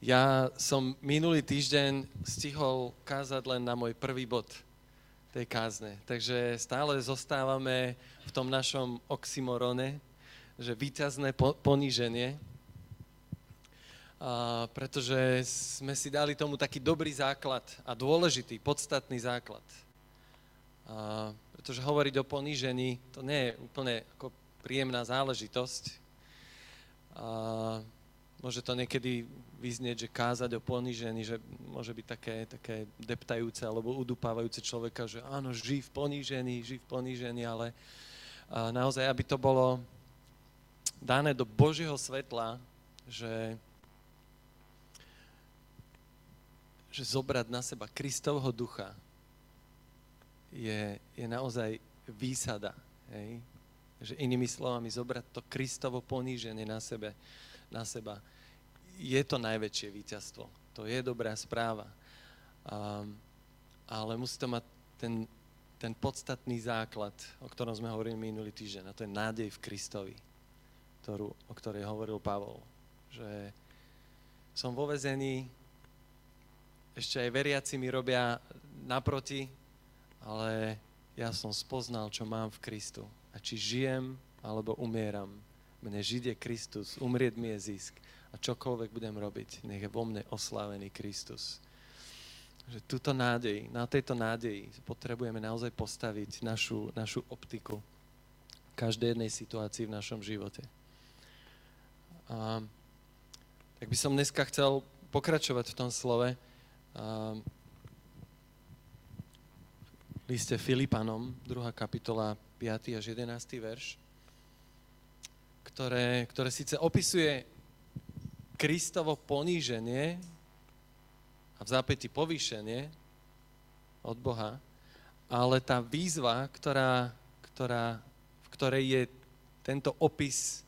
Ja som minulý týždeň stihol kázať len na môj prvý bod tej kázne. Takže stále zostávame v tom našom oxymorone, že výťazné poníženie, a, pretože sme si dali tomu taký dobrý základ a dôležitý, podstatný základ. A, pretože hovoriť o ponížení, to nie je úplne ako príjemná záležitosť. A, môže to niekedy vyznieť, že kázať o ponížení, že môže byť také, také deptajúce alebo udupávajúce človeka, že áno, ži v ponížení, ži v ponížení, ale naozaj, aby to bolo dané do Božieho svetla, že, že zobrať na seba Kristovho ducha je, je naozaj výsada. Hej? Že inými slovami, zobrať to Kristovo poníženie na, sebe, na seba je to najväčšie víťazstvo. To je dobrá správa. Um, ale musí to mať ten, ten podstatný základ, o ktorom sme hovorili minulý týždeň, a to je nádej v Kristovi, ktorú, o ktorej hovoril Pavol. Že som vo vezení, ešte aj veriaci mi robia naproti, ale ja som spoznal, čo mám v Kristu. A či žijem, alebo umieram. Mne žiť je Kristus, umrieť mi je zisk a čokoľvek budem robiť, nech je vo mne oslávený Kristus. Že túto nádej, na tejto nádeji potrebujeme naozaj postaviť našu, našu optiku každej jednej situácii v našom živote. A, tak by som dneska chcel pokračovať v tom slove. A, liste Filipanom, 2. kapitola, 5. až 11. verš, ktoré, ktoré síce opisuje Kristovo poníženie a v zápäti povýšenie od Boha, ale tá výzva, ktorá, ktorá, v ktorej je tento opis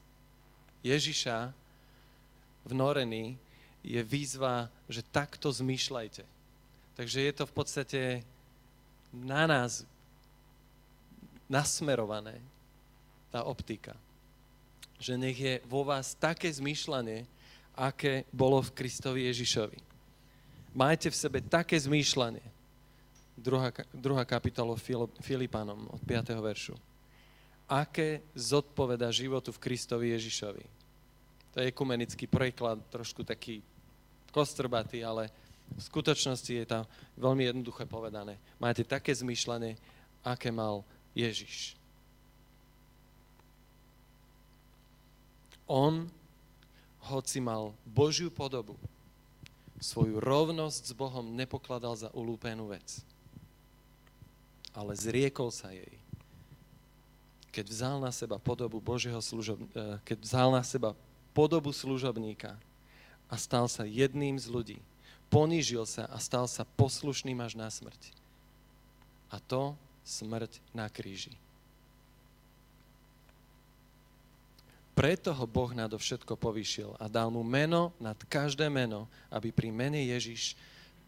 Ježiša vnorený, je výzva, že takto zmýšľajte. Takže je to v podstate na nás nasmerované, tá optika. Že nech je vo vás také zmýšľanie, aké bolo v Kristovi Ježišovi. Majte v sebe také zmýšľanie. Druhá, druhá kapitola Filipanom od 5. veršu. Aké zodpoveda životu v Kristovi Ježišovi. To je ekumenický preklad, trošku taký kostrbatý, ale v skutočnosti je to veľmi jednoduché povedané. Máte také zmýšľanie, aké mal Ježiš. On hoci mal Božiu podobu, svoju rovnosť s Bohom nepokladal za ulúpenú vec. Ale zriekol sa jej. Keď vzal na seba podobu Božieho služob... Eh, keď vzal na seba podobu služobníka a stal sa jedným z ľudí. Ponížil sa a stal sa poslušným až na smrť. A to smrť na kríži. Preto ho Boh nadovšetko povýšil a dal mu meno nad každé meno, aby pri mene Ježiš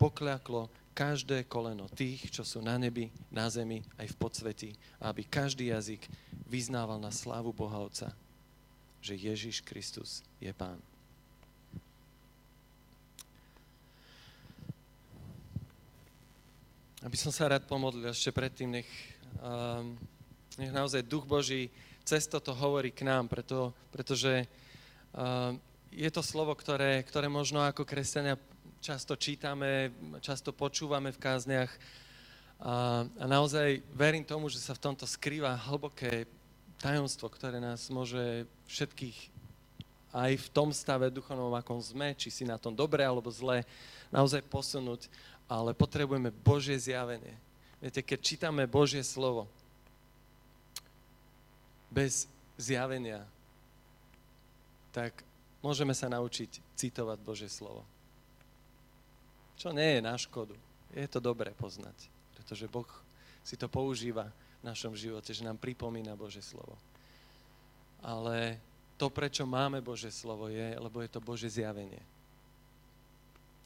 pokľaklo každé koleno tých, čo sú na nebi, na zemi, aj v podsvetí, a aby každý jazyk vyznával na slávu Boha Otca, že Ježiš Kristus je Pán. Aby som sa rád pomodlil ešte predtým, nech, um, nech naozaj Duch Boží cez toto hovorí k nám, preto, pretože uh, je to slovo, ktoré, ktoré možno ako kresťania často čítame, často počúvame v kázniach a, a naozaj verím tomu, že sa v tomto skrýva hlboké tajomstvo, ktoré nás môže všetkých aj v tom stave duchovnom, akom sme, či si na tom dobre alebo zle, naozaj posunúť, ale potrebujeme Božie zjavenie. Viete, keď čítame Božie slovo, bez zjavenia, tak môžeme sa naučiť citovať Božie slovo. Čo nie je na škodu. Je to dobré poznať, pretože Boh si to používa v našom živote, že nám pripomína Božie slovo. Ale to, prečo máme Božie slovo, je, lebo je to Božie zjavenie.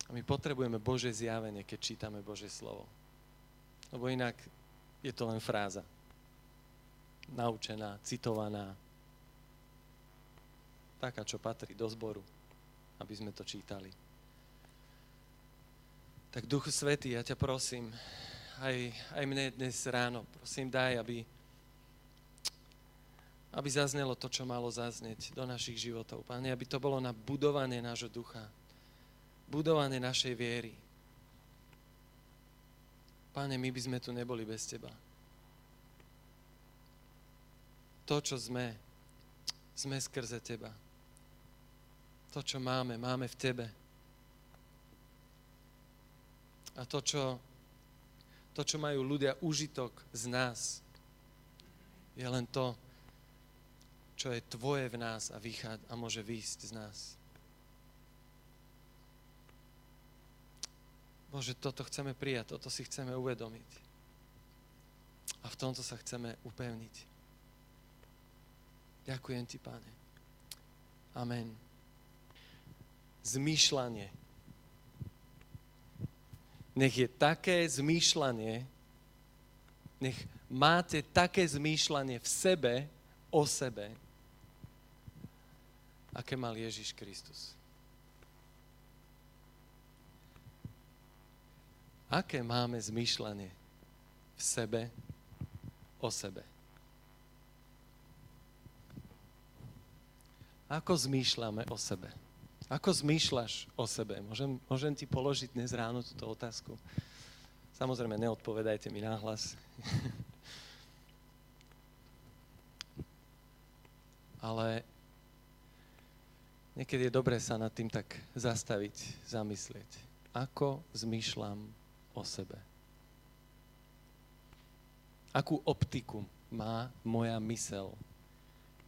A my potrebujeme Božie zjavenie, keď čítame Božie slovo. Lebo inak je to len fráza naučená, citovaná. Taká, čo patrí do zboru, aby sme to čítali. Tak Duchu Svetý, ja ťa prosím, aj, aj mne dnes ráno, prosím, daj, aby, aby zaznelo to, čo malo zaznieť do našich životov. Pane, aby to bolo na budovanie nášho ducha, budovanie našej viery. Pane, my by sme tu neboli bez Teba. To, čo sme, sme skrze Teba. To, čo máme, máme v Tebe. A to, čo, to, čo majú ľudia užitok z nás, je len to, čo je tvoje v nás a, vychád, a môže výjsť z nás. Bože, toto chceme prijať, toto si chceme uvedomiť. A v tomto sa chceme upevniť. Ďakujem ti, Pane. Amen. Zmýšľanie. Nech je také zmýšľanie, nech máte také zmýšľanie v sebe, o sebe, aké mal Ježiš Kristus. Aké máme zmýšľanie v sebe, o sebe? Ako zmýšľame o sebe? Ako zmýšľaš o sebe? Môžem, môžem ti položiť dnes ráno túto otázku? Samozrejme, neodpovedajte mi náhlas. Ale niekedy je dobré sa nad tým tak zastaviť, zamyslieť. Ako zmýšľam o sebe? Akú optiku má moja mysel,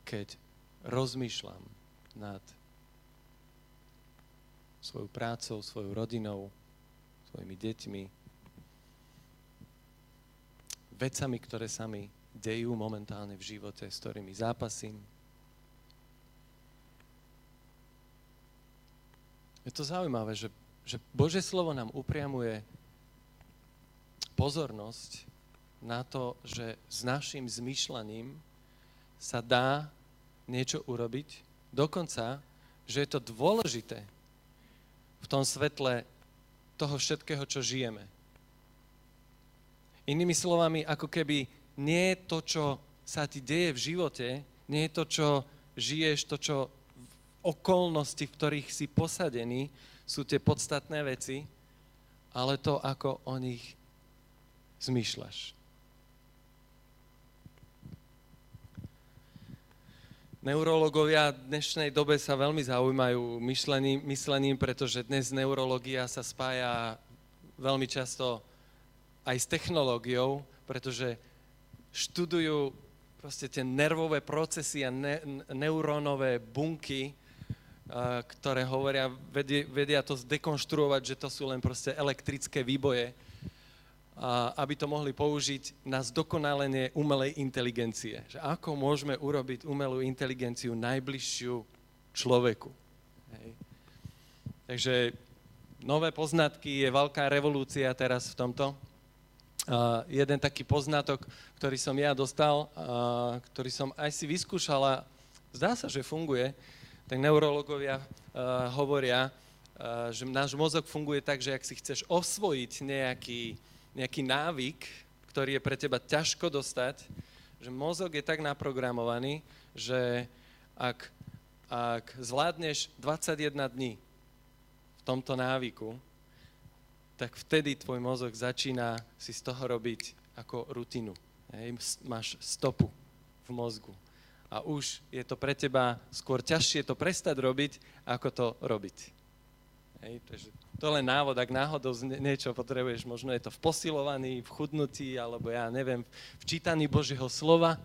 keď rozmýšľam nad svojou prácou, svojou rodinou, svojimi deťmi, vecami, ktoré sa mi dejú momentálne v živote, s ktorými zápasím, Je to zaujímavé, že, že Bože slovo nám upriamuje pozornosť na to, že s našim zmyšľaním sa dá niečo urobiť, dokonca, že je to dôležité v tom svetle toho všetkého, čo žijeme. Inými slovami, ako keby nie je to, čo sa ti deje v živote, nie je to, čo žiješ, to, čo okolnosti, v ktorých si posadený, sú tie podstatné veci, ale to, ako o nich zmýšľaš. Neurologovia v dnešnej dobe sa veľmi zaujímajú myšlením, myslením, pretože dnes neurologia sa spája veľmi často aj s technológiou, pretože študujú proste tie nervové procesy a ne, neurónové bunky ktoré hovoria, vedia, vedia to zdekonštruovať, že to sú len proste elektrické výboje, aby to mohli použiť na zdokonalenie umelej inteligencie. Že ako môžeme urobiť umelú inteligenciu najbližšiu človeku. Hej. Takže nové poznatky je veľká revolúcia teraz v tomto. Uh, jeden taký poznatok, ktorý som ja dostal, uh, ktorý som aj si vyskúšala, zdá sa, že funguje, tak neurologovia uh, hovoria, uh, že náš mozog funguje tak, že ak si chceš osvojiť nejaký, nejaký návyk, ktorý je pre teba ťažko dostať, že mozog je tak naprogramovaný, že ak, ak zvládneš 21 dní v tomto návyku, tak vtedy tvoj mozog začína si z toho robiť ako rutinu. Hej, máš stopu v mozgu a už je to pre teba skôr ťažšie to prestať robiť, ako to robiť. Hej, takže to je len návod, ak náhodou niečo potrebuješ, možno je to v posilovaní, v chudnutí, alebo ja neviem, v čítaní Božieho slova.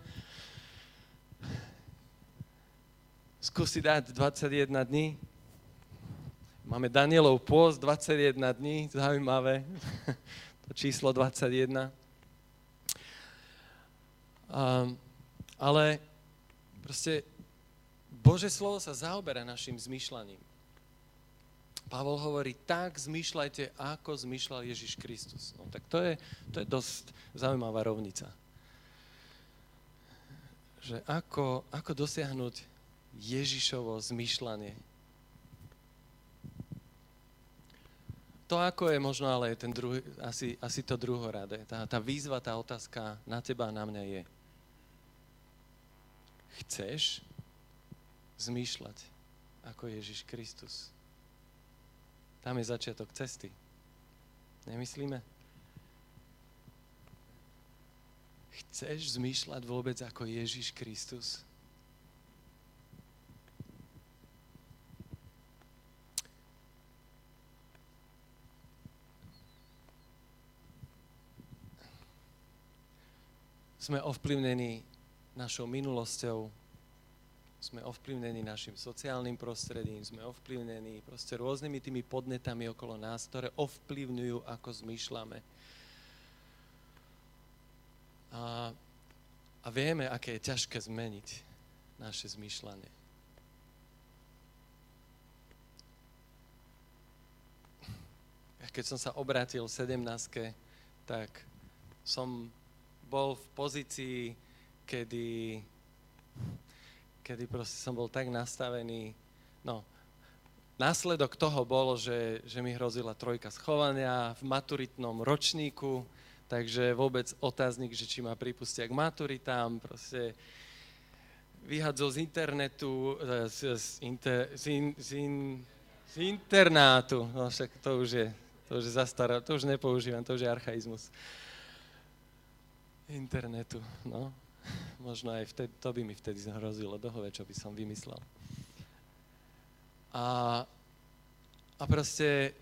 Skúsi dať 21 dní. Máme Danielov pôst 21 dní, zaujímavé, to číslo 21. Um, ale Proste Bože slovo sa zaoberá našim zmýšľaním. Pavol hovorí, tak zmýšľajte, ako zmýšľal Ježiš Kristus. No tak to je, to je dosť zaujímavá rovnica. Že ako, ako dosiahnuť Ježišovo zmýšľanie. to, ako je možno, ale je ten druhý, asi, asi to druhoradé. Tá, tá výzva, tá otázka na teba a na mňa je. Chceš zmýšľať ako Ježiš Kristus? Tam je začiatok cesty. Nemyslíme? Chceš zmýšľať vôbec ako Ježiš Kristus? Sme ovplyvnení našou minulosťou, sme ovplyvnení našim sociálnym prostredím, sme ovplyvnení proste rôznymi tými podnetami okolo nás, ktoré ovplyvňujú, ako zmýšľame. A, a vieme, aké je ťažké zmeniť naše zmýšľanie. Keď som sa obrátil v 17 tak som bol v pozícii, kedy, kedy proste som bol tak nastavený, no, následok toho bolo, že, že mi hrozila trojka schovania v maturitnom ročníku, Takže vôbec otáznik, že či ma pripustia k maturitám, proste vyhadzol z internetu, e, z, z, inter, z, in, z, in, z internátu, no však to už je, to už je zastará, to už nepoužívam, to už je archaizmus. Internetu, no. Možno aj vtedy, to by mi vtedy hrozilo dohove, čo by som vymyslel. A, a proste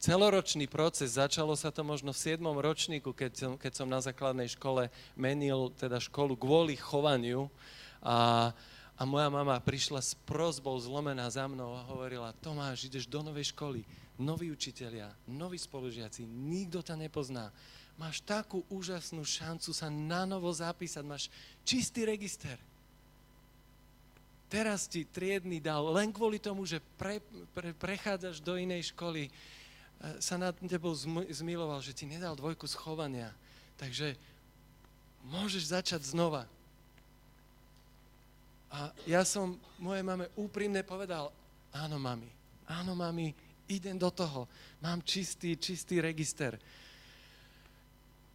celoročný proces, začalo sa to možno v 7. ročníku, keď som, keď som na základnej škole menil teda školu kvôli chovaniu a, a moja mama prišla s prozbou zlomená za mnou a hovorila, Tomáš, ideš do novej školy, noví učitelia, noví spolužiaci, nikto ťa nepozná. Máš takú úžasnú šancu sa na novo zapísať, máš čistý register. Teraz ti triedny dal len kvôli tomu, že pre, pre, prechádzaš do inej školy sa nad tebou zmiloval, že ti nedal dvojku schovania. Takže môžeš začať znova. A ja som mojej mame úprimne povedal, áno, mami, áno, mami, idem do toho. Mám čistý, čistý register.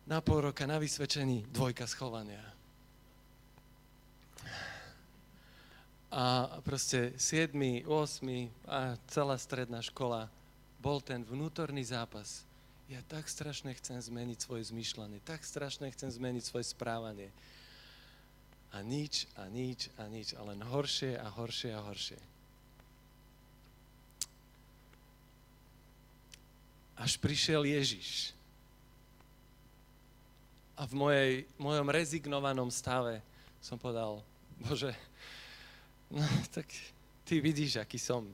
Na pol roka na vysvedčení dvojka schovania. A proste 7, 8 a celá stredná škola bol ten vnútorný zápas. Ja tak strašne chcem zmeniť svoje zmýšľanie, tak strašne chcem zmeniť svoje správanie. A nič, a nič, a nič, a len horšie a horšie a horšie. Až prišiel Ježiš. A v mojej, mojom rezignovanom stave som povedal, Bože, no tak ty vidíš, aký som.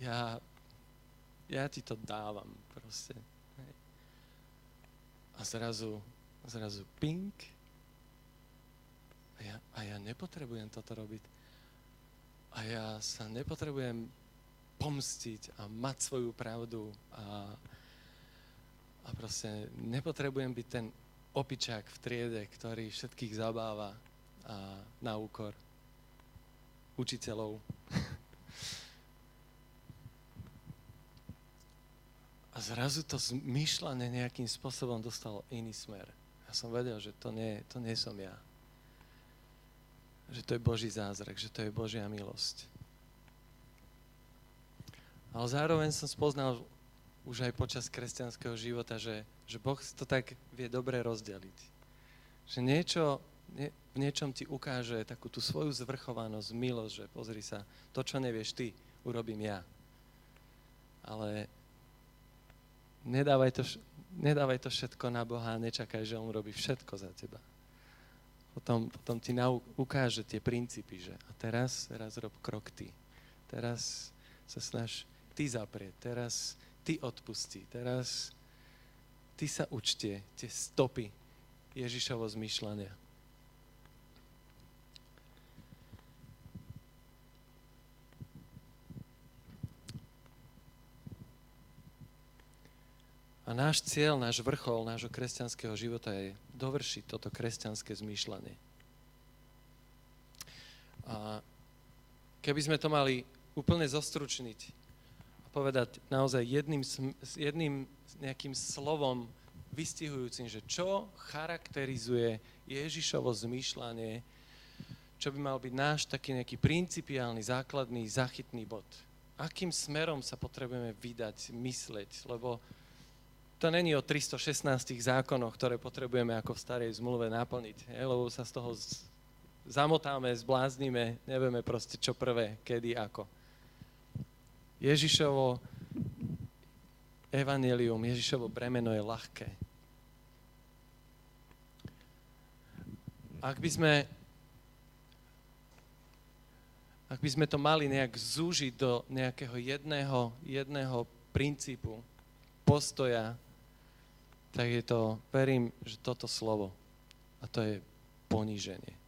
Ja ja ti to dávam proste. A zrazu, zrazu pink. A ja, a ja nepotrebujem toto robiť. A ja sa nepotrebujem pomstiť a mať svoju pravdu a, a proste nepotrebujem byť ten opičák v triede, ktorý všetkých zabáva a na úkor učiteľov. A zrazu to zmýšľanie nejakým spôsobom dostalo iný smer. Ja som vedel, že to nie, to nie som ja. Že to je Boží zázrak, že to je Božia milosť. Ale zároveň som spoznal už aj počas kresťanského života, že, že Boh to tak vie dobre rozdeliť. Že niečo, nie, v niečom ti ukáže takú tú svoju zvrchovanosť, milosť, že pozri sa, to, čo nevieš ty, urobím ja. Ale Nedávaj to, nedávaj to všetko na Boha a nečakaj, že On robí všetko za teba. Potom, potom ti nau, ukáže tie princípy, že a teraz, teraz rob krok ty. Teraz sa snaž ty zaprieť, teraz ty odpustí, teraz ty sa učte tie stopy Ježišovo zmýšľania. A náš cieľ, náš vrchol nášho kresťanského života je dovršiť toto kresťanské zmýšľanie. A keby sme to mali úplne zostručniť povedať naozaj jedným, jedným nejakým slovom vystihujúcim, že čo charakterizuje Ježišovo zmýšľanie, čo by mal byť náš taký nejaký principiálny, základný, zachytný bod. Akým smerom sa potrebujeme vydať, mysleť, lebo to není o 316 zákonoch, ktoré potrebujeme ako v starej zmluve naplniť, je, lebo sa z toho z, zamotáme, zbláznime, nevieme proste čo prvé, kedy, ako. Ježišovo evanelium, Ježišovo bremeno je ľahké. Ak by sme ak by sme to mali nejak zúžiť do nejakého jedného, jedného princípu, postoja, tak je to, verím, že toto slovo. A to je poníženie.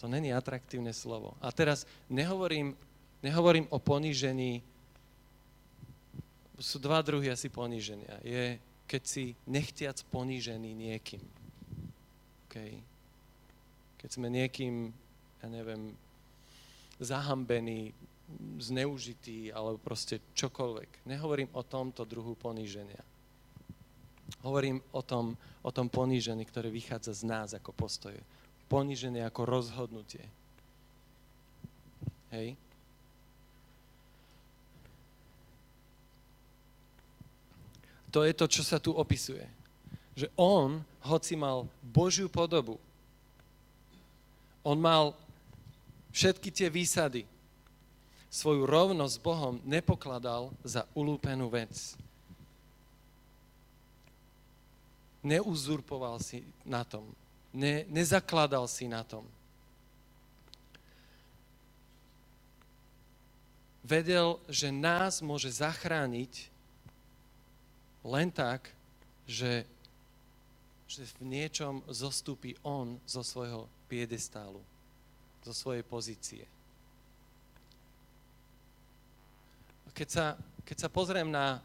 To není atraktívne slovo. A teraz nehovorím, nehovorím o ponížení, sú dva druhy asi poníženia. Je, keď si nechtiac ponížený niekým. Okay keď sme niekým, ja neviem, zahambení, zneužití alebo proste čokoľvek. Nehovorím o tomto druhu poníženia. Hovorím o tom, o tom ponížení, ktoré vychádza z nás ako postoje. Poníženie ako rozhodnutie. Hej? To je to, čo sa tu opisuje. Že on, hoci mal Božiu podobu, on mal všetky tie výsady. Svoju rovnosť s Bohom nepokladal za ulúpenú vec. Neuzurpoval si na tom. Ne, nezakladal si na tom. Vedel, že nás môže zachrániť len tak, že, že v niečom zostúpi On zo svojho piedestálu, zo svojej pozície. Keď sa, keď sa pozriem na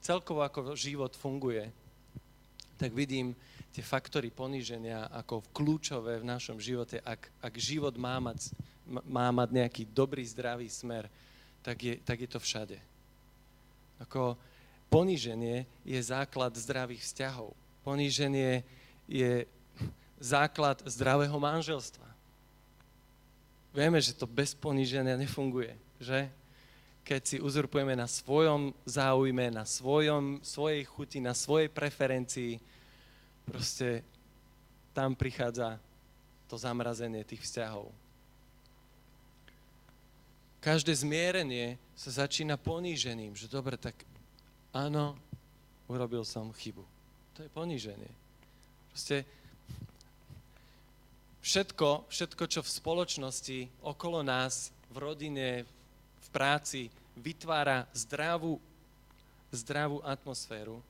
celkovo, ako život funguje, tak vidím tie faktory poníženia ako kľúčové v našom živote. Ak, ak život má mať, má mať nejaký dobrý, zdravý smer, tak je, tak je to všade. Ako poníženie je základ zdravých vzťahov. Poníženie je základ zdravého manželstva. Vieme, že to bez poníženia nefunguje, že? Keď si uzurpujeme na svojom záujme, na svojom, svojej chuti, na svojej preferencii, proste tam prichádza to zamrazenie tých vzťahov. Každé zmierenie sa začína ponížením, že dobre, tak áno, urobil som chybu. To je poníženie. Proste všetko, všetko, čo v spoločnosti okolo nás, v rodine, v práci, vytvára zdravú, zdravú atmosféru,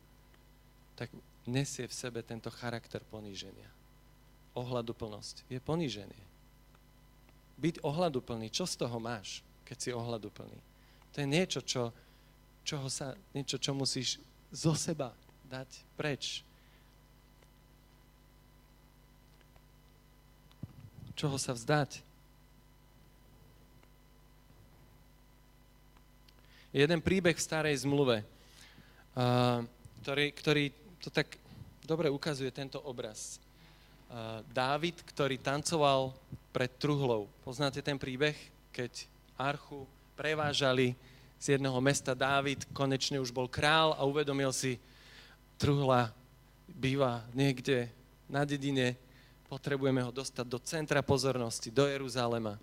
tak nesie v sebe tento charakter poníženia. Ohľaduplnosť je poníženie. Byť ohľaduplný, čo z toho máš, keď si ohľaduplný? To je niečo, čo, čoho sa, niečo, čo musíš zo seba dať preč čoho sa vzdať. Jeden príbeh v starej zmluve, ktorý, ktorý to tak dobre ukazuje tento obraz. Dávid, ktorý tancoval pred truhlou. Poznáte ten príbeh, keď archu prevážali z jedného mesta Dávid, konečne už bol král a uvedomil si, truhla býva niekde na dedine, potrebujeme ho dostať do centra pozornosti, do Jeruzalema.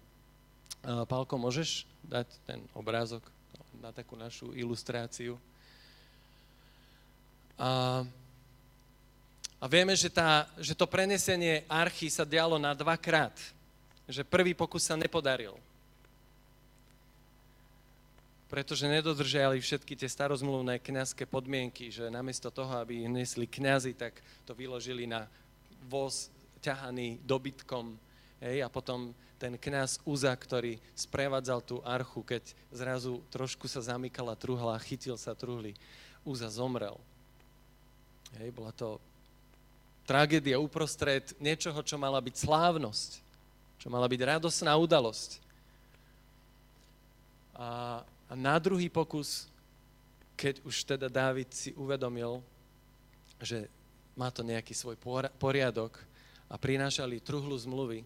Pálko, môžeš dať ten obrázok na takú našu ilustráciu? A, a vieme, že, tá, že to prenesenie archy sa dialo na dvakrát. Že prvý pokus sa nepodaril. Pretože nedodržiali všetky tie starozmluvné kňazské podmienky, že namiesto toho, aby nesli kňazi, tak to vyložili na voz ťahaný dobytkom. Hej, a potom ten kňaz Uza, ktorý sprevádzal tú archu, keď zrazu trošku sa zamykala truhla a chytil sa truhly, Uza zomrel. Hej, bola to tragédia uprostred niečoho, čo mala byť slávnosť, čo mala byť radosná udalosť. A, a na druhý pokus, keď už teda Dávid si uvedomil, že má to nejaký svoj poriadok a prinášali truhlu zmluvy,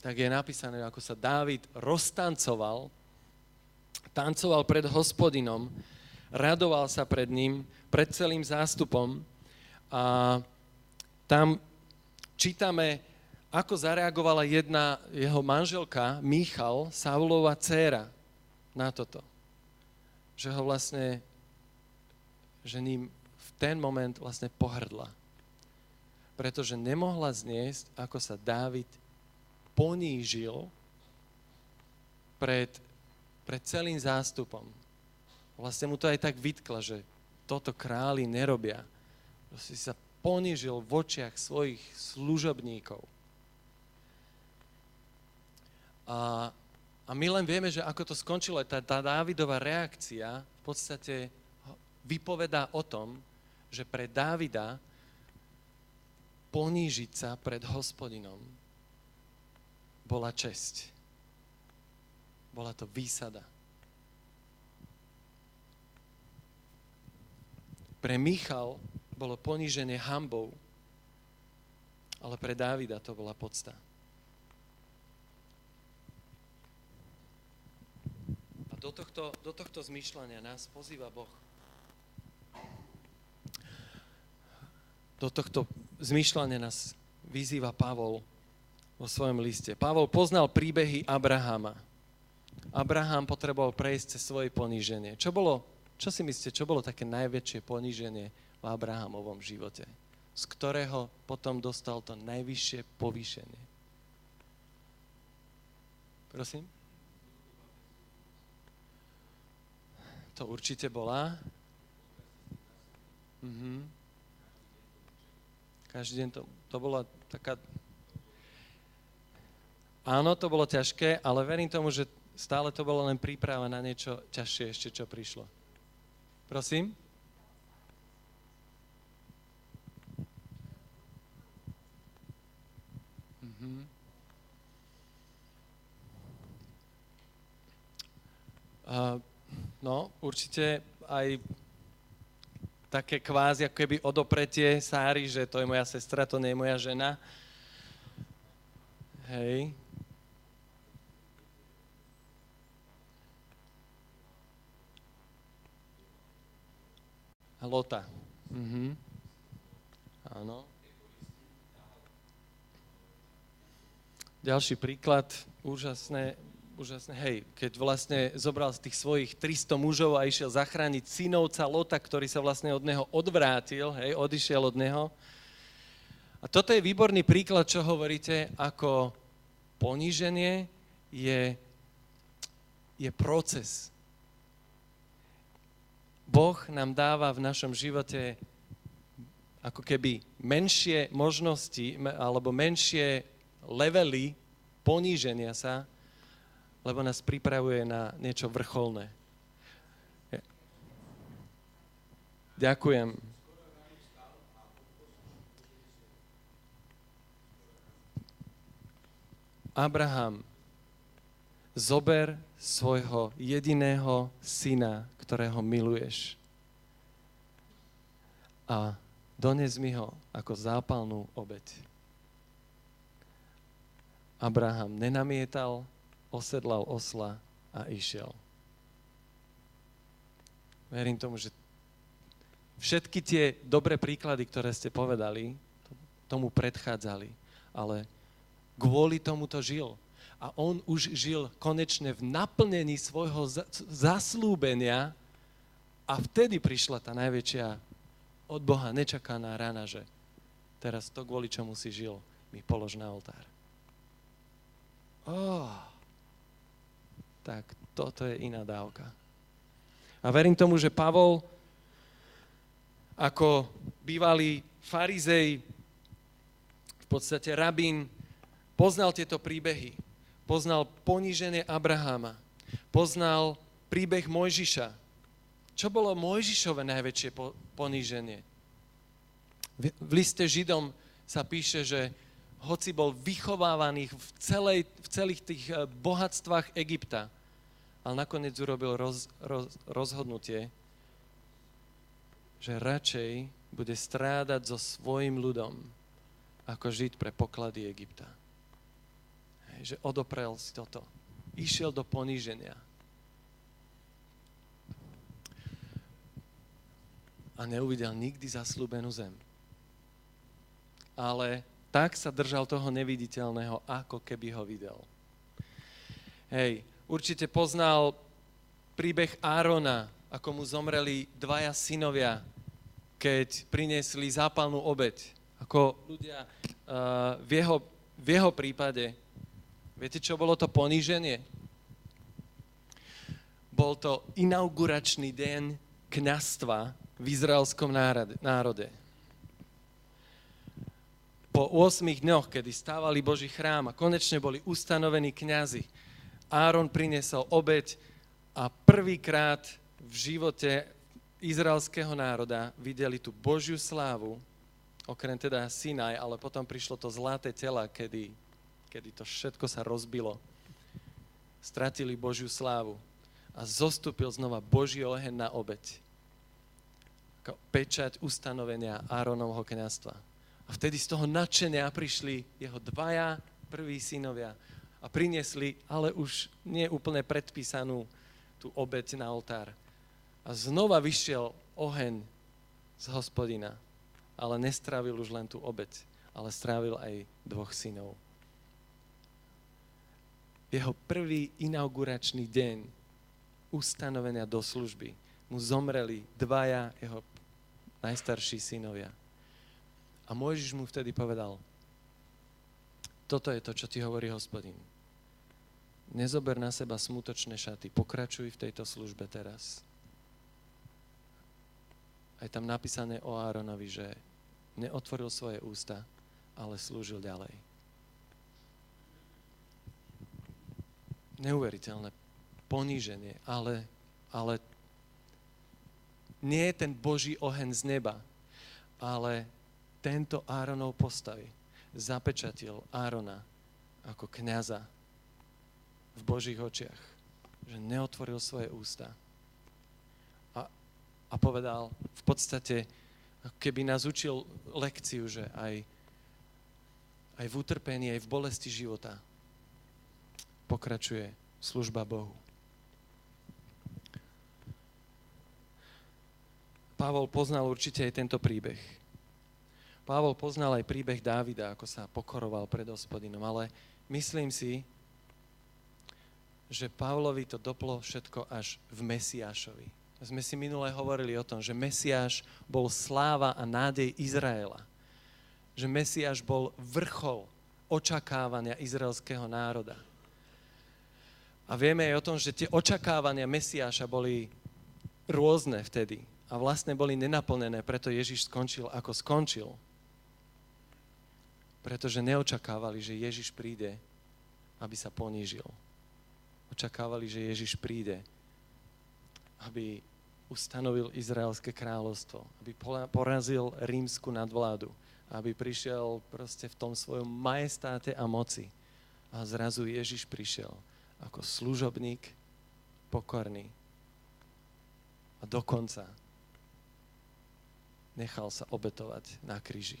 tak je napísané, ako sa Dávid roztancoval, tancoval pred hospodinom, radoval sa pred ním, pred celým zástupom a tam čítame, ako zareagovala jedna jeho manželka, Michal, Saulova dcéra, na toto. Že ho vlastne, že ním v ten moment vlastne pohrdla. Pretože nemohla zniesť, ako sa Dávid ponížil pred, pred celým zástupom. Vlastne mu to aj tak vytkla, že toto králi nerobia. Proste sa ponížil v očiach svojich služobníkov. A, a my len vieme, že ako to skončilo, tá, tá Dávidová reakcia v podstate vypovedá o tom, že pre Dávida ponížiť sa pred hospodinom bola česť. Bola to výsada. Pre Michal bolo poníženie hambou, ale pre Dávida to bola podsta. A do tohto, do tohto zmýšľania nás pozýva Boh. Do tohto zmýšľania nás vyzýva Pavol vo svojom liste. Pavol poznal príbehy Abrahama. Abraham potreboval prejsť cez svoje poníženie. Čo bolo, čo si myslíte, čo bolo také najväčšie poníženie v Abrahamovom živote? Z ktorého potom dostal to najvyššie povýšenie? Prosím? To určite bola. Mhm. Každý deň to, to bola taká Áno, to bolo ťažké, ale verím tomu, že stále to bolo len príprava na niečo ťažšie ešte, čo prišlo. Prosím? Mhm. Uh, no, určite aj také kvázi, ako keby odopretie Sári, že to je moja sestra, to nie je moja žena. Hej, Lota. Mhm. Áno. Ďalší príklad, úžasné, úžasné, hej, keď vlastne zobral z tých svojich 300 mužov a išiel zachrániť synovca Lota, ktorý sa vlastne od neho odvrátil, hej, odišiel od neho. A toto je výborný príklad, čo hovoríte, ako poníženie je, je proces, Boh nám dáva v našom živote ako keby menšie možnosti alebo menšie levely poníženia sa, lebo nás pripravuje na niečo vrcholné. Ďakujem. Abraham, zober svojho jediného syna, ktorého miluješ. A dones mi ho ako zápalnú obeď. Abraham nenamietal, osedlal osla a išiel. Verím tomu, že všetky tie dobré príklady, ktoré ste povedali, tomu predchádzali, ale kvôli tomu to žil a on už žil konečne v naplnení svojho zaslúbenia a vtedy prišla tá najväčšia od Boha nečakaná rana, že teraz to, kvôli čomu si žil, mi polož na oltár. Oh, tak toto je iná dávka. A verím tomu, že Pavol ako bývalý farizej, v podstate rabín, poznal tieto príbehy poznal poníženie Abraháma, poznal príbeh Mojžiša. Čo bolo Mojžišové najväčšie poníženie? V liste Židom sa píše, že hoci bol vychovávaný v, celej, v celých tých eh, bohatstvách Egypta, ale nakoniec urobil roz, roz, rozhodnutie, že radšej bude strádať so svojim ľudom, ako žiť pre poklady Egypta. Hej, že odoprel si toto. Išiel do poníženia. A neuvidel nikdy zaslúbenú zem. Ale tak sa držal toho neviditeľného, ako keby ho videl. Hej, určite poznal príbeh Árona, ako mu zomreli dvaja synovia, keď priniesli zápalnú obeď. Ako ľudia uh, v, jeho, v jeho prípade, viete, čo bolo to poníženie? Bol to inauguračný deň kňastva v izraelskom národe. Po 8 dňoch, kedy stávali Boží chrám a konečne boli ustanovení kňazi, Áron priniesol obeď a prvýkrát v živote izraelského národa videli tú Božiu slávu, okrem teda Sinaj, ale potom prišlo to zlaté tela, kedy, kedy to všetko sa rozbilo. Stratili Božiu slávu a zostúpil znova Boží oheň na obeď. Ako pečať ustanovenia Áronovho kniazstva. Vtedy z toho nadšenia prišli jeho dvaja prví synovia, a priniesli, ale už nie úplne predpísanú tú obeď na oltár. A znova vyšiel oheň z hospodina, ale nestrávil už len tú obeď, ale strávil aj dvoch synov. Jeho prvý inauguračný deň ustanovenia do služby mu zomreli dvaja jeho najstarší synovia. A Mojžiš mu vtedy povedal, toto je to, čo ti hovorí hospodin Nezober na seba smutočné šaty. Pokračuj v tejto službe teraz. Aj tam napísané o Áronovi, že neotvoril svoje ústa, ale slúžil ďalej. Neuveriteľné poníženie, ale, ale nie je ten Boží oheň z neba, ale tento Áronov postavy zapečatil Árona ako kniaza v Božích očiach. Že neotvoril svoje ústa. A, a povedal v podstate, keby nás učil lekciu, že aj, aj v utrpení, aj v bolesti života pokračuje služba Bohu. Pavol poznal určite aj tento príbeh. Pavol poznal aj príbeh Dávida, ako sa pokoroval pred hospodinom, ale myslím si, že Pavlovi to doplo všetko až v Mesiášovi. Sme si minule hovorili o tom, že Mesiáš bol sláva a nádej Izraela. Že Mesiáš bol vrchol očakávania izraelského národa. A vieme aj o tom, že tie očakávania Mesiáša boli rôzne vtedy a vlastne boli nenaplnené, preto Ježiš skončil ako skončil. Pretože neočakávali, že Ježiš príde, aby sa ponížil očakávali, že Ježiš príde, aby ustanovil Izraelské kráľovstvo, aby porazil rímsku nadvládu, aby prišiel proste v tom svojom majestáte a moci. A zrazu Ježiš prišiel ako služobník, pokorný. A dokonca nechal sa obetovať na kríži.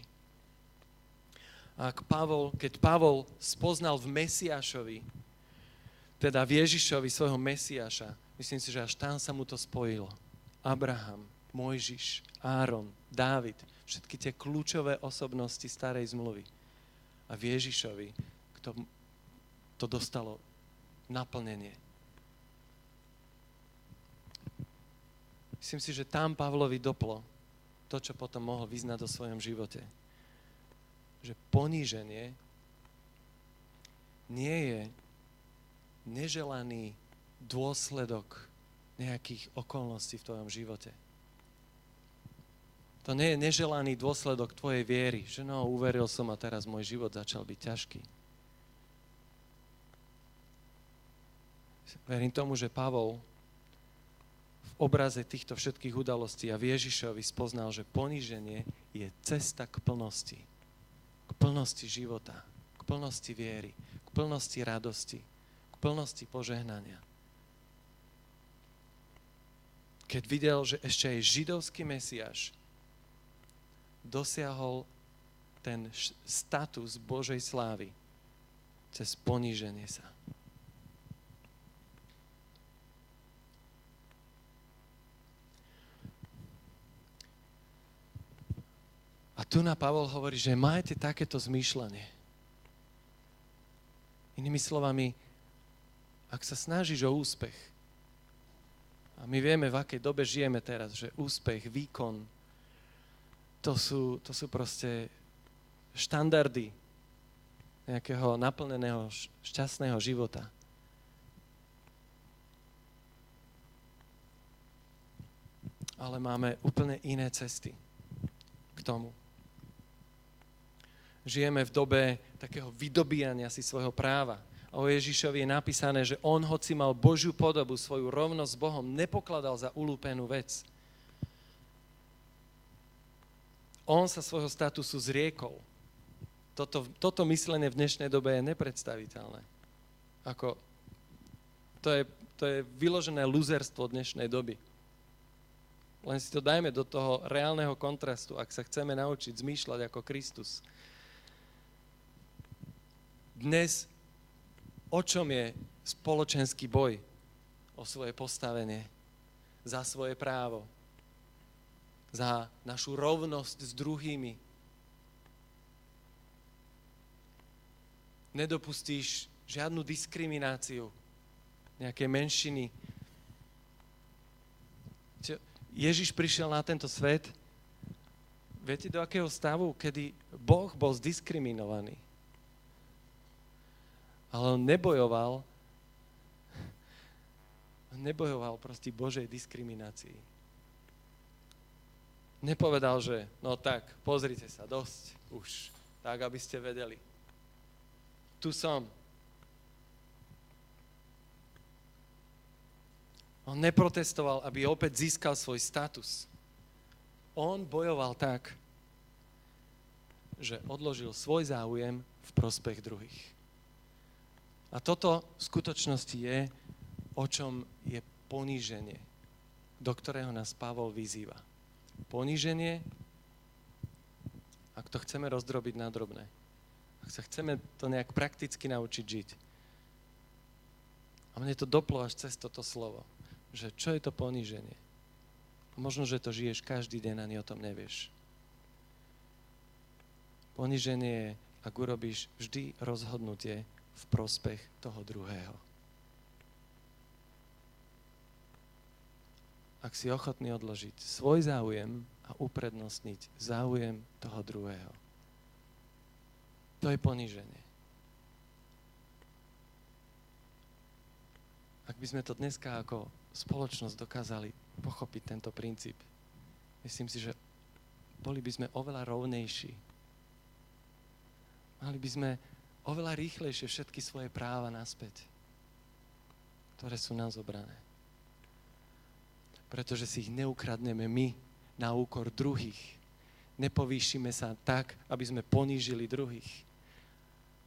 Pavol, keď Pavol spoznal v Mesiášovi teda v Ježišovi, svojho Mesiaša, myslím si, že až tam sa mu to spojilo. Abraham, Mojžiš, Áron, Dávid, všetky tie kľúčové osobnosti starej zmluvy. A v Ježišovi kto to dostalo naplnenie. Myslím si, že tam Pavlovi doplo to, čo potom mohol vyznať o svojom živote. Že poníženie nie je neželaný dôsledok nejakých okolností v tvojom živote. To nie je neželaný dôsledok tvojej viery, že no, uveril som a teraz môj život začal byť ťažký. Verím tomu, že Pavol v obraze týchto všetkých udalostí a v Ježišovi spoznal, že poníženie je cesta k plnosti k plnosti života, k plnosti viery, k plnosti radosti, k plnosti požehnania. Keď videl, že ešte aj židovský mesiaž dosiahol ten status Božej slávy cez poníženie sa. A tu na Pavol hovorí, že majte takéto zmýšľanie. Inými slovami, ak sa snažíš o úspech, a my vieme, v akej dobe žijeme teraz, že úspech, výkon, to sú, to sú proste štandardy nejakého naplneného, šťastného života. Ale máme úplne iné cesty k tomu. Žijeme v dobe takého vydobíjania si svojho práva. O Ježišovi je napísané, že on, hoci mal Božiu podobu, svoju rovnosť s Bohom, nepokladal za ulúpenú vec. On sa svojho statusu zriekol. Toto, toto myslenie v dnešnej dobe je nepredstaviteľné. Ako, to je, to je vyložené luzerstvo dnešnej doby. Len si to dajme do toho reálneho kontrastu, ak sa chceme naučiť zmýšľať ako Kristus. Dnes o čom je spoločenský boj? O svoje postavenie, za svoje právo, za našu rovnosť s druhými. Nedopustíš žiadnu diskrimináciu nejaké menšiny. Ježiš prišiel na tento svet, viete do akého stavu, kedy Boh bol zdiskriminovaný. Ale on nebojoval, nebojoval proti Božej diskriminácii nepovedal, že no tak, pozrite sa, dosť už, tak aby ste vedeli. Tu som. On neprotestoval, aby opäť získal svoj status. On bojoval tak, že odložil svoj záujem v prospech druhých. A toto v skutočnosti je, o čom je poníženie, do ktorého nás Pavol vyzýva poníženie, ak to chceme rozdrobiť na drobné, ak sa chceme to nejak prakticky naučiť žiť. A mne to doplo až cez toto slovo, že čo je to poníženie. Možno, že to žiješ každý deň, ani o tom nevieš. Poníženie je, ak urobíš vždy rozhodnutie v prospech toho druhého. ak si ochotný odložiť svoj záujem a uprednostniť záujem toho druhého. To je poníženie. Ak by sme to dneska ako spoločnosť dokázali pochopiť tento princíp, myslím si, že boli by sme oveľa rovnejší. Mali by sme oveľa rýchlejšie všetky svoje práva naspäť, ktoré sú nám zobrané pretože si ich neukradneme my na úkor druhých. Nepovýšime sa tak, aby sme ponížili druhých,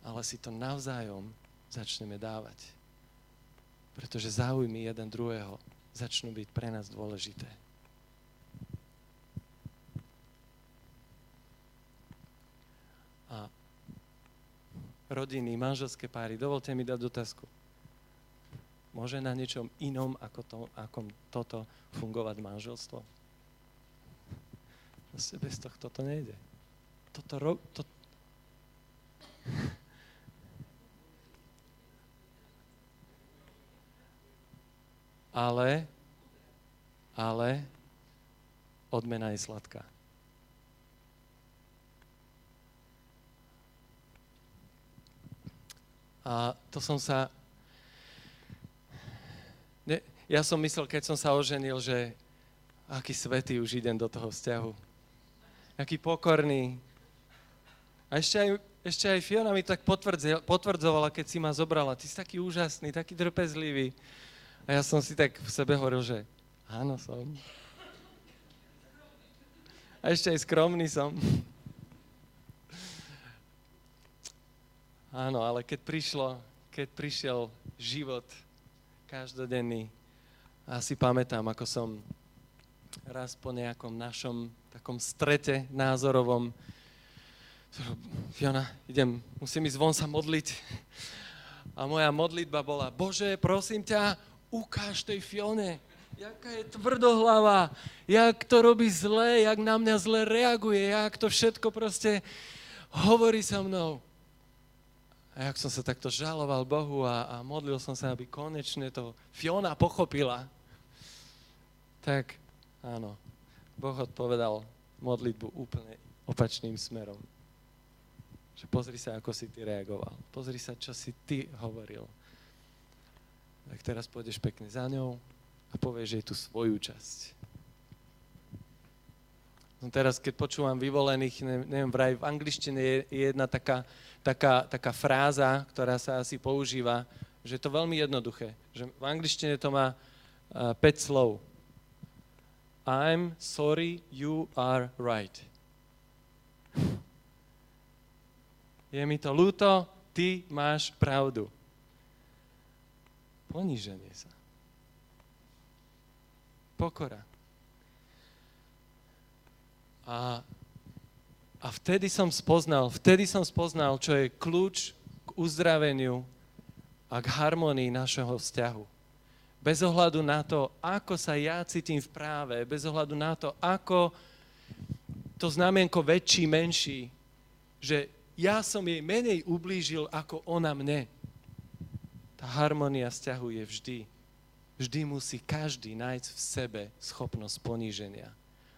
ale si to navzájom začneme dávať. Pretože záujmy jeden druhého začnú byť pre nás dôležité. Rodiny, manželské páry, dovolte mi dať otázku. Môže na niečom inom ako, to, ako toto fungovať manželstvo? Proste bez tohto to nejde. Toto ro- to... ale, ale odmena je sladká. A to som sa Ne, ja som myslel, keď som sa oženil, že aký svetý už idem do toho vzťahu. Aký pokorný. A ešte aj, ešte aj Fiona mi tak potvrdzovala, keď si ma zobrala. Ty si taký úžasný, taký trpezlivý. A ja som si tak v sebe hovoril, že áno som. A ešte aj skromný som. Áno, ale keď prišlo, keď prišiel život, každodenný. A si pamätám, ako som raz po nejakom našom takom strete názorovom. Fiona, idem, musím ísť von sa modliť. A moja modlitba bola, Bože, prosím ťa, ukáž tej Fione, jaká je tvrdohlava, jak to robí zle, jak na mňa zle reaguje, jak to všetko proste hovorí so mnou. A jak som sa takto žaloval Bohu a, a modlil som sa, aby konečne to Fiona pochopila, tak áno, Boh odpovedal modlitbu úplne opačným smerom. Že pozri sa, ako si ty reagoval. Pozri sa, čo si ty hovoril. Tak teraz pôjdeš pekne za ňou a povieš jej tú svoju časť. No teraz, keď počúvam vyvolených, neviem, vraj v angličtine je jedna taká taká, taká fráza, ktorá sa asi používa, že je to veľmi jednoduché. Že v angličtine to má uh, 5 slov. I'm sorry, you are right. Je mi to ľúto, ty máš pravdu. Poníženie sa. Pokora. A a vtedy som spoznal, vtedy som spoznal, čo je kľúč k uzdraveniu a k harmonii našeho vzťahu. Bez ohľadu na to, ako sa ja cítim v práve, bez ohľadu na to, ako to znamienko väčší, menší, že ja som jej menej ublížil, ako ona mne. Tá harmonia vzťahu je vždy. Vždy musí každý nájsť v sebe schopnosť poníženia.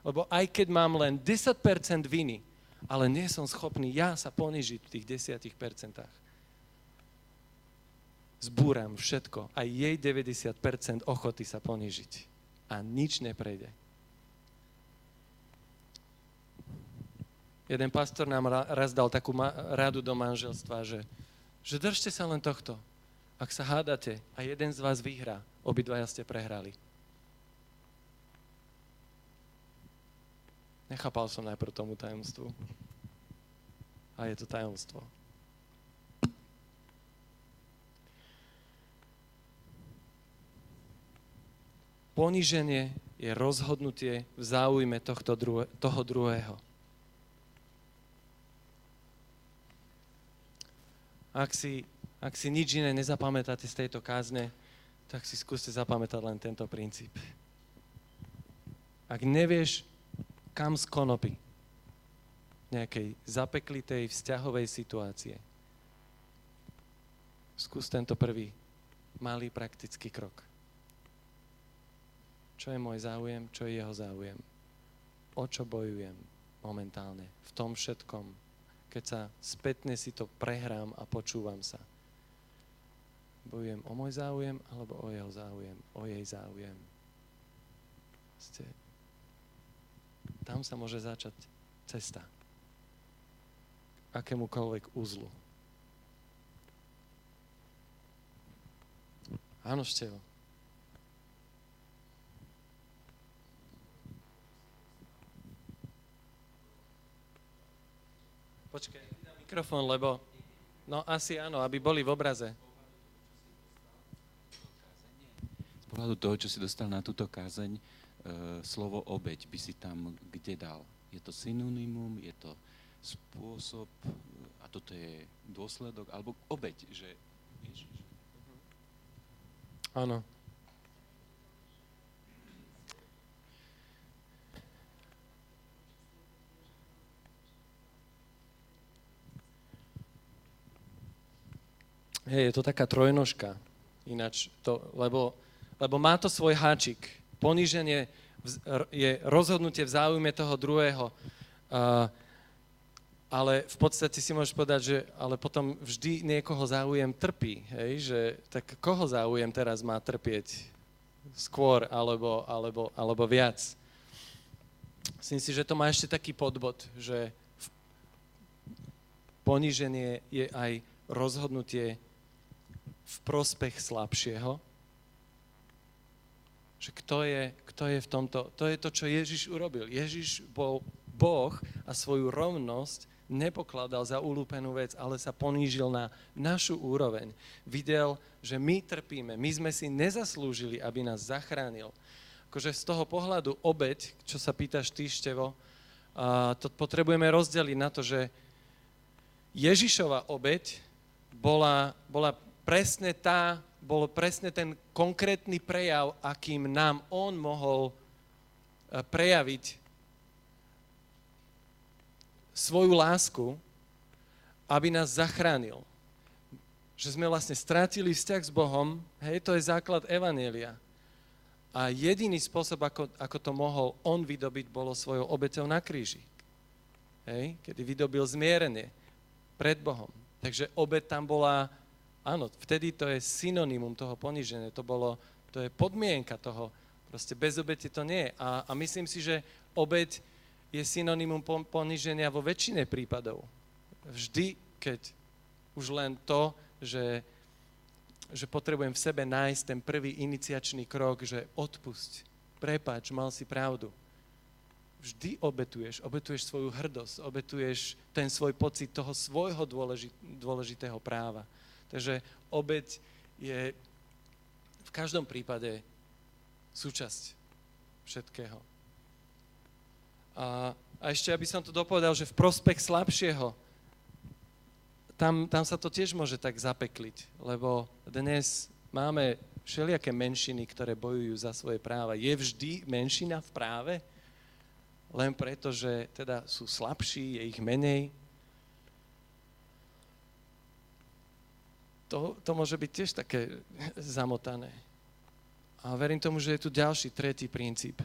Lebo aj keď mám len 10% viny, ale nie som schopný ja sa ponižiť v tých desiatich percentách. Zbúram všetko, aj jej 90% ochoty sa ponižiť. A nič neprejde. Jeden pastor nám raz dal takú radu do manželstva, že, že držte sa len tohto. Ak sa hádate a jeden z vás vyhrá, obidvaja ste prehrali. Nechápal som najprv tomu tajomstvu. A je to tajomstvo. Poníženie je rozhodnutie v záujme tohto druhe, toho druhého. Ak si, ak si nič iné nezapamätáte z tejto kázne, tak si skúste zapamätať len tento princíp. Ak nevieš kam z konopy nejakej zapeklitej vzťahovej situácie. Skús tento prvý malý praktický krok. Čo je môj záujem, čo je jeho záujem? O čo bojujem momentálne v tom všetkom, keď sa spätne si to prehrám a počúvam sa. Bojujem o môj záujem alebo o jeho záujem, o jej záujem. Ste tam sa môže začať cesta k akémukoľvek úzlu. Áno, Števo. Počkaj, mikrofón, lebo... No asi áno, aby boli v obraze. Z pohľadu toho, čo si dostal na túto kázeň, slovo obeď by si tam kde dal? Je to synonymum, je to spôsob, a toto je dôsledok, alebo obeď, že Ježiš. Áno. Hej, je to taká trojnožka, ináč to, lebo, lebo má to svoj háčik Poníženie je rozhodnutie v záujme toho druhého. Ale v podstate si môžeš povedať, že ale potom vždy niekoho záujem trpí. Hej? Že, tak koho záujem teraz má trpieť? Skôr alebo, alebo, alebo viac. Myslím si, že to má ešte taký podbod, že poníženie je aj rozhodnutie v prospech slabšieho, že kto je, kto je v tomto, to je to, čo Ježiš urobil. Ježiš bol Boh a svoju rovnosť nepokladal za ulúpenú vec, ale sa ponížil na našu úroveň. Videl, že my trpíme, my sme si nezaslúžili, aby nás zachránil. akože z toho pohľadu obeď, čo sa pýtaš ty, Števo, a to potrebujeme rozdeliť na to, že Ježišova obeď bola, bola presne tá, bol presne ten konkrétny prejav, akým nám on mohol e, prejaviť svoju lásku, aby nás zachránil. Že sme vlastne strátili vzťah s Bohom, hej, to je základ Evanielia. A jediný spôsob, ako, ako to mohol on vydobiť, bolo svojou obeťou na kríži. Hej, kedy vydobil zmierenie pred Bohom. Takže obed tam bola Áno, vtedy to je synonymum toho poníženia, to, bolo, to je podmienka toho, proste bez obete to nie je. A, a myslím si, že obeť je synonymum poníženia vo väčšine prípadov. Vždy, keď už len to, že, že potrebujem v sebe nájsť ten prvý iniciačný krok, že odpusť, prepáč, mal si pravdu. Vždy obetuješ, obetuješ svoju hrdosť, obetuješ ten svoj pocit toho svojho dôležitého práva. Takže obeď je v každom prípade súčasť všetkého. A, a ešte, aby som to dopovedal, že v prospech slabšieho, tam, tam sa to tiež môže tak zapekliť, lebo dnes máme všelijaké menšiny, ktoré bojujú za svoje práva. Je vždy menšina v práve? Len preto, že teda sú slabší, je ich menej, to, to môže byť tiež také zamotané. A verím tomu, že je tu ďalší, tretí princíp.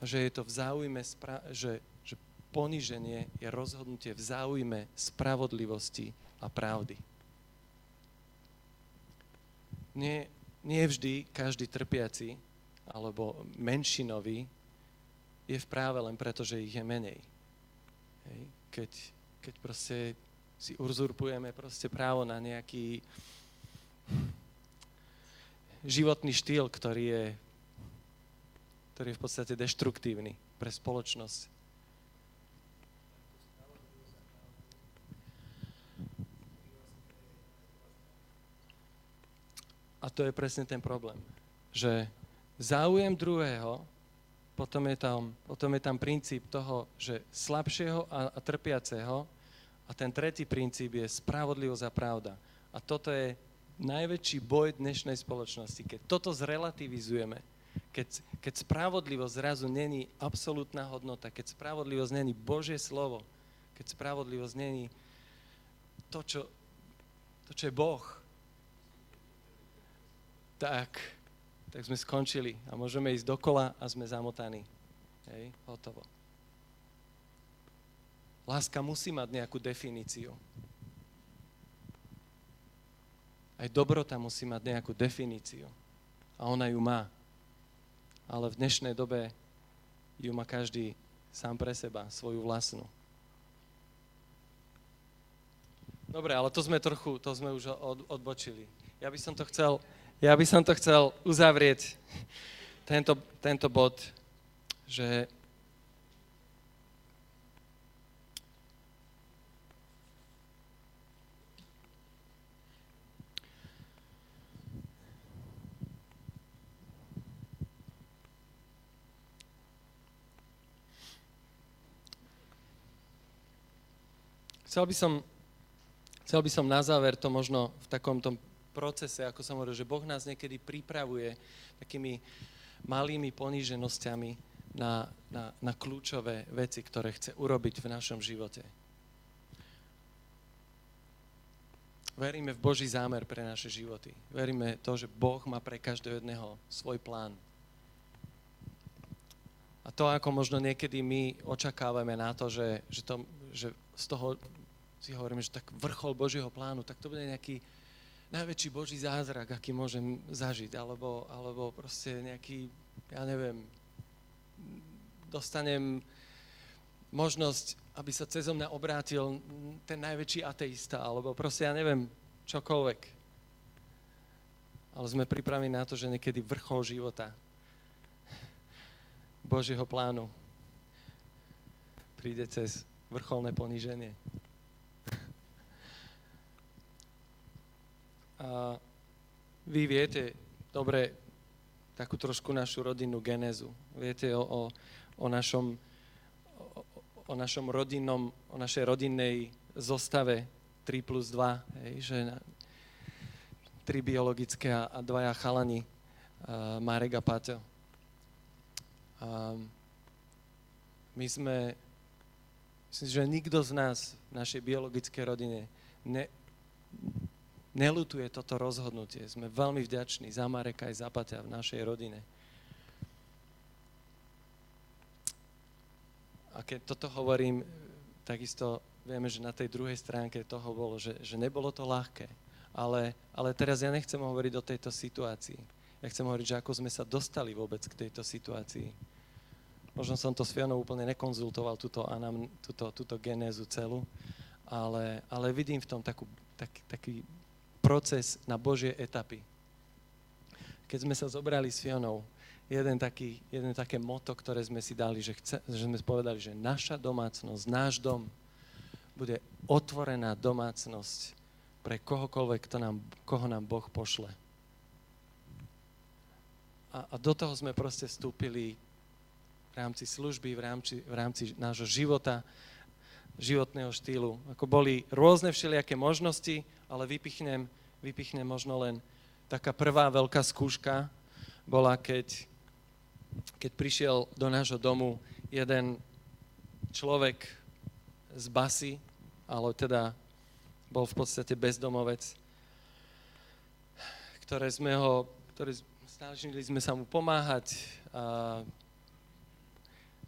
Že je to v záujme, spra- že, že poníženie je rozhodnutie v záujme spravodlivosti a pravdy. Nie, nie vždy každý trpiaci alebo menšinový je v práve len preto, že ich je menej. Hej. Keď, keď proste si uzurpujeme proste právo na nejaký životný štýl, ktorý je, ktorý je v podstate deštruktívny pre spoločnosť. A to je presne ten problém, že záujem druhého, potom je tam, potom je tam princíp toho, že slabšieho a, a trpiaceho a ten tretí princíp je spravodlivosť a pravda. A toto je najväčší boj dnešnej spoločnosti. Keď toto zrelativizujeme, keď, keď spravodlivosť zrazu není absolútna hodnota, keď spravodlivosť není Božie slovo, keď spravodlivosť není to, čo, to, čo je Boh, tak, tak sme skončili a môžeme ísť dokola a sme zamotaní. Hej, hotovo. Láska musí mať nejakú definíciu. Aj dobrota musí mať nejakú definíciu. A ona ju má. Ale v dnešnej dobe ju má každý sám pre seba, svoju vlastnú. Dobre, ale to sme trochu, to sme už od, odbočili. Ja by som to chcel, ja by som to chcel uzavrieť, tento, tento bod, že Chcel by som, chcel by som na záver to možno v takom tom procese, ako som hovoril, že Boh nás niekedy pripravuje takými malými poníženosťami na, na, na kľúčové veci, ktoré chce urobiť v našom živote. Veríme v Boží zámer pre naše životy. Veríme to, že Boh má pre každého jedného svoj plán. A to, ako možno niekedy my očakávame na to, že, že, to, že z toho si hovorím, že tak vrchol Božieho plánu, tak to bude nejaký najväčší Boží zázrak, aký môžem zažiť, alebo, alebo proste nejaký, ja neviem, dostanem možnosť, aby sa cez mňa obrátil ten najväčší ateista, alebo proste, ja neviem, čokoľvek. Ale sme pripravení na to, že niekedy vrchol života Božieho plánu príde cez vrcholné poníženie. A vy viete dobre, takú trošku našu rodinnú genézu. Viete o, o, o našom o, o našom rodinnom, o našej rodinnej zostave 3 plus 2, hej, že na, tri biologické a, a dvaja chalani, uh, Marek a Paťo. Um, my sme, myslím, že nikto z nás v našej biologickej rodine ne, nelutuje toto rozhodnutie. Sme veľmi vďační za Mareka aj za Paťa v našej rodine. A keď toto hovorím, takisto vieme, že na tej druhej stránke toho bolo, že, že nebolo to ľahké. Ale, ale teraz ja nechcem hovoriť o tejto situácii. Ja chcem hovoriť, že ako sme sa dostali vôbec k tejto situácii. Možno som to s Fionou úplne nekonzultoval, túto, anam, túto, túto genézu celú, ale, ale vidím v tom takú, tak, taký proces na Božie etapy. Keď sme sa zobrali s Fionou, jeden, taký, jeden také moto, ktoré sme si dali, že, chce, že sme povedali, že naša domácnosť, náš dom bude otvorená domácnosť pre kohokoľvek, kto nám, koho nám Boh pošle. A, a do toho sme proste vstúpili v rámci služby, v rámci, v rámci nášho života, životného štýlu. Ako boli rôzne všelijaké možnosti, ale vypichnem, vypichnem možno len taká prvá veľká skúška bola, keď, keď prišiel do nášho domu jeden človek z basy, ale teda bol v podstate bezdomovec, ktoré sme ho, ktoré snažili sme sa mu pomáhať a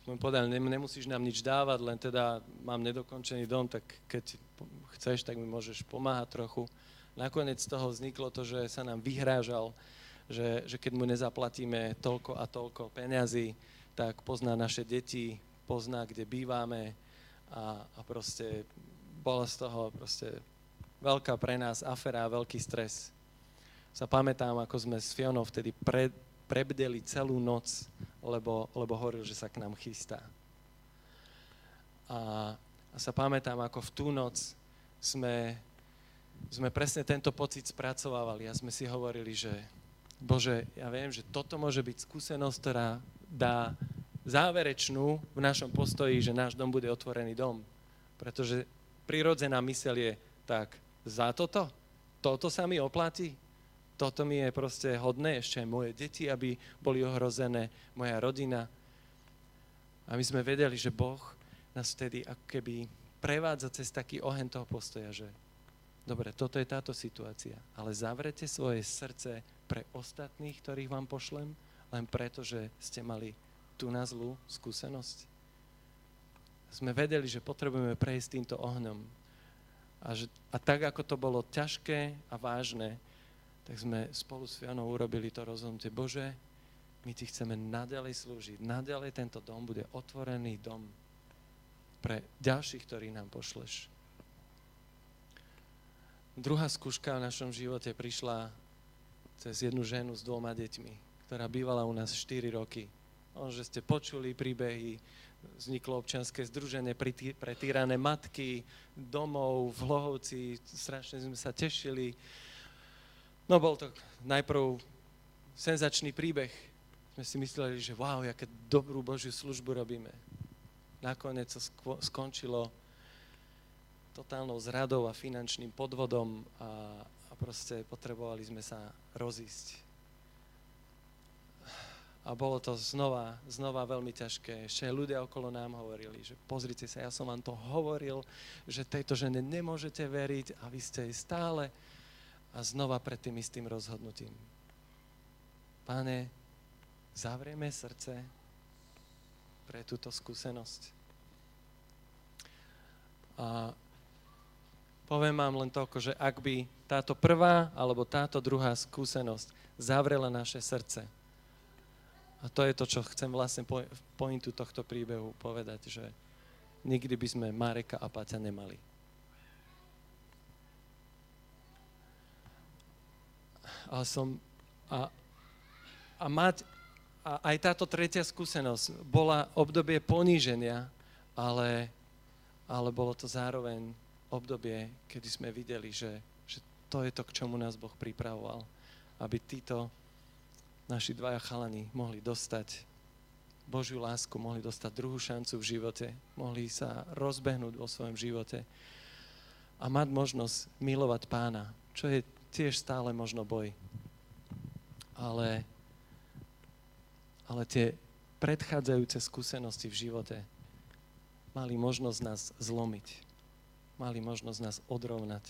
sme povedali, nemusíš nám nič dávať, len teda mám nedokončený dom, tak keď chceš, tak mi môžeš pomáhať trochu. Nakoniec z toho vzniklo to, že sa nám vyhrážal, že, že keď mu nezaplatíme toľko a toľko peňazí, tak pozná naše deti, pozná, kde bývame a, a proste bola z toho proste veľká pre nás afera a veľký stres. Sa pamätám, ako sme s Fionou vtedy pred, prebdeli celú noc, lebo, lebo hovoril, že sa k nám chystá. A, a sa pamätám, ako v tú noc sme, sme presne tento pocit spracovávali a sme si hovorili, že Bože, ja viem, že toto môže byť skúsenosť, ktorá dá záverečnú v našom postoji, že náš dom bude otvorený dom. Pretože prirodzená mysel je tak, za toto? Toto sa mi oplatí? Toto mi je proste hodné, ešte aj moje deti, aby boli ohrozené, moja rodina. A my sme vedeli, že Boh nás vtedy ako keby prevádza cez taký oheň toho postoja, že dobre, toto je táto situácia, ale zavrete svoje srdce pre ostatných, ktorých vám pošlem, len preto, že ste mali tú na zlú skúsenosť. Sme vedeli, že potrebujeme prejsť týmto ohňom. A, že, a tak, ako to bolo ťažké a vážne, tak sme spolu s Fianou urobili to rozhodnutie. Bože, my ti chceme nadalej slúžiť. Nadalej tento dom bude otvorený dom pre ďalších, ktorí nám pošleš. Druhá skúška v našom živote prišla cez jednu ženu s dvoma deťmi, ktorá bývala u nás 4 roky. O, že ste počuli príbehy, vzniklo občianské združenie pre týrané matky, domov v Hlohovci, strašne sme sa tešili No bol to najprv senzačný príbeh. Sme si mysleli, že wow, aké dobrú Božiu službu robíme. Nakoniec to skončilo totálnou zradou a finančným podvodom a, a proste potrebovali sme sa rozísť. A bolo to znova, znova veľmi ťažké. Ešte ľudia okolo nám hovorili, že pozrite sa, ja som vám to hovoril, že tejto žene nemôžete veriť a vy ste jej stále a znova pred tým istým rozhodnutím. Páne, zavrieme srdce pre túto skúsenosť. A poviem vám len toľko, že ak by táto prvá alebo táto druhá skúsenosť zavrela naše srdce, a to je to, čo chcem vlastne po, pointu tohto príbehu povedať, že nikdy by sme Mareka a Paťa nemali. A som a, a mať a aj táto tretia skúsenosť bola obdobie poníženia, ale, ale bolo to zároveň obdobie, kedy sme videli, že, že to je to, k čomu nás Boh pripravoval. Aby títo, naši dvaja chalani mohli dostať Božiu lásku, mohli dostať druhú šancu v živote, mohli sa rozbehnúť vo svojom živote a mať možnosť milovať pána, čo je tiež stále možno boj. Ale, ale tie predchádzajúce skúsenosti v živote mali možnosť nás zlomiť. Mali možnosť nás odrovnať.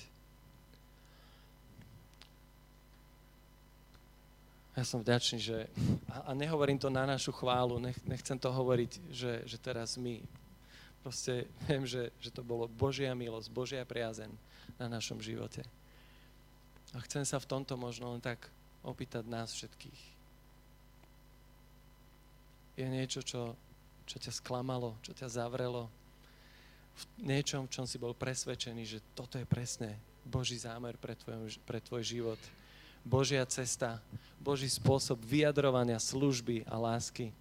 Ja som vďačný, že, a, nehovorím to na našu chválu, nech, nechcem to hovoriť, že, že teraz my, proste viem, že, že to bolo Božia milosť, Božia priazeň na našom živote. A chcem sa v tomto možno len tak opýtať nás všetkých. Je niečo, čo, čo ťa sklamalo, čo ťa zavrelo, v niečom, v čom si bol presvedčený, že toto je presne Boží zámer pre tvoj, pre tvoj život Božia cesta, Boží spôsob vyjadrovania služby a lásky.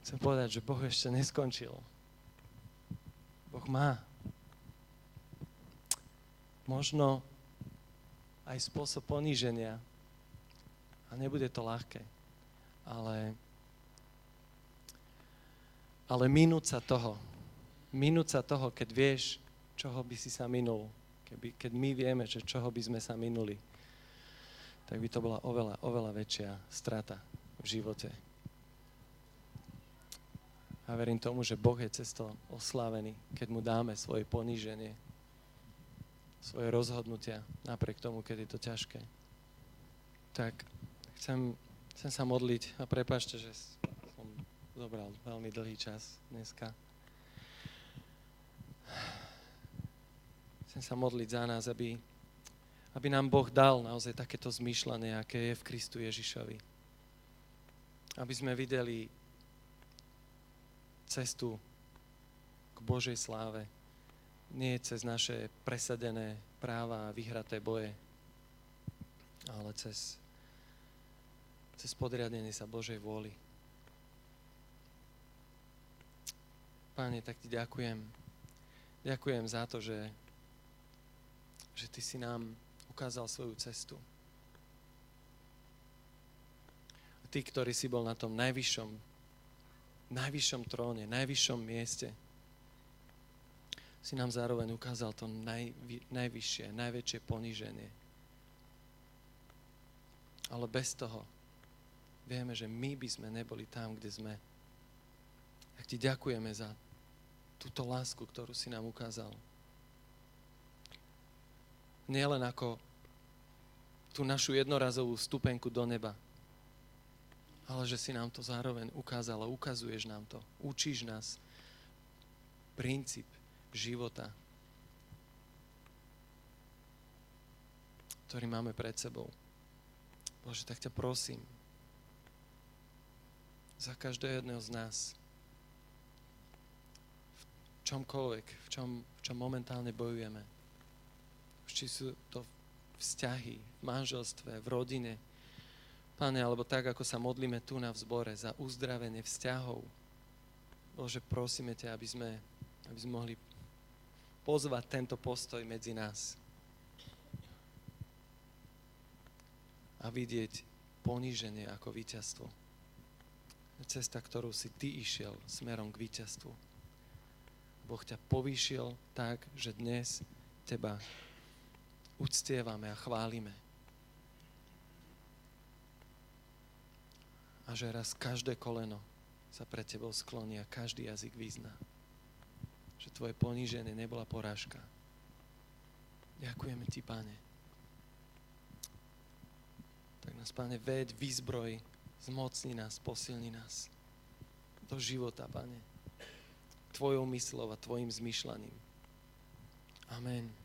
Chcem povedať, že Boh ešte neskončil. Boh má. Možno aj spôsob poníženia. A nebude to ľahké. Ale, ale minúť sa toho. Minúť sa toho, keď vieš, čoho by si sa minul Keby, keď my vieme, že čoho by sme sa minuli, tak by to bola oveľa, oveľa väčšia strata v živote. A verím tomu, že Boh je cesto oslávený, keď mu dáme svoje poníženie, svoje rozhodnutia, napriek tomu, keď je to ťažké. Tak chcem, chcem sa modliť a prepašte, že som zobral veľmi dlhý čas dneska. Chcem sa modliť za nás, aby, aby nám Boh dal naozaj takéto zmýšľanie, aké je v Kristu Ježišovi. Aby sme videli cestu k Božej sláve. Nie cez naše presadené práva a vyhraté boje, ale cez, cez podriadenie sa Božej vôli. Páne, tak ti ďakujem. Ďakujem za to, že že Ty si nám ukázal svoju cestu. Ty, ktorý si bol na tom najvyššom, najvyššom tróne, najvyššom mieste, si nám zároveň ukázal to naj, najvyššie, najväčšie poníženie. Ale bez toho vieme, že my by sme neboli tam, kde sme. Tak ti ďakujeme za túto lásku, ktorú si nám ukázal nielen ako tú našu jednorazovú stupenku do neba, ale že si nám to zároveň ukázal a ukazuješ nám to. Učíš nás princíp života, ktorý máme pred sebou. Bože, tak ťa prosím, za každého jedného z nás, v čomkoľvek, v čom, v čom momentálne bojujeme, či sú to vzťahy v manželstve, v rodine, Pane, alebo tak, ako sa modlíme tu na vzbore za uzdravenie vzťahov. Bože, prosíme ťa, aby sme, aby sme mohli pozvať tento postoj medzi nás. A vidieť poníženie ako víťazstvo. Cesta, ktorú si ty išiel smerom k víťazstvu. Boh ťa povýšil tak, že dnes teba uctievame a chválime. A že raz každé koleno sa pred tebou skloní a každý jazyk vyzná. Že tvoje poníženie nebola porážka. Ďakujeme ti, Pane. Tak nás, Pane, veď, vyzbroj, zmocni nás, posilni nás do života, Pane. Tvojou myslou a Tvojim zmyšľaním. Amen.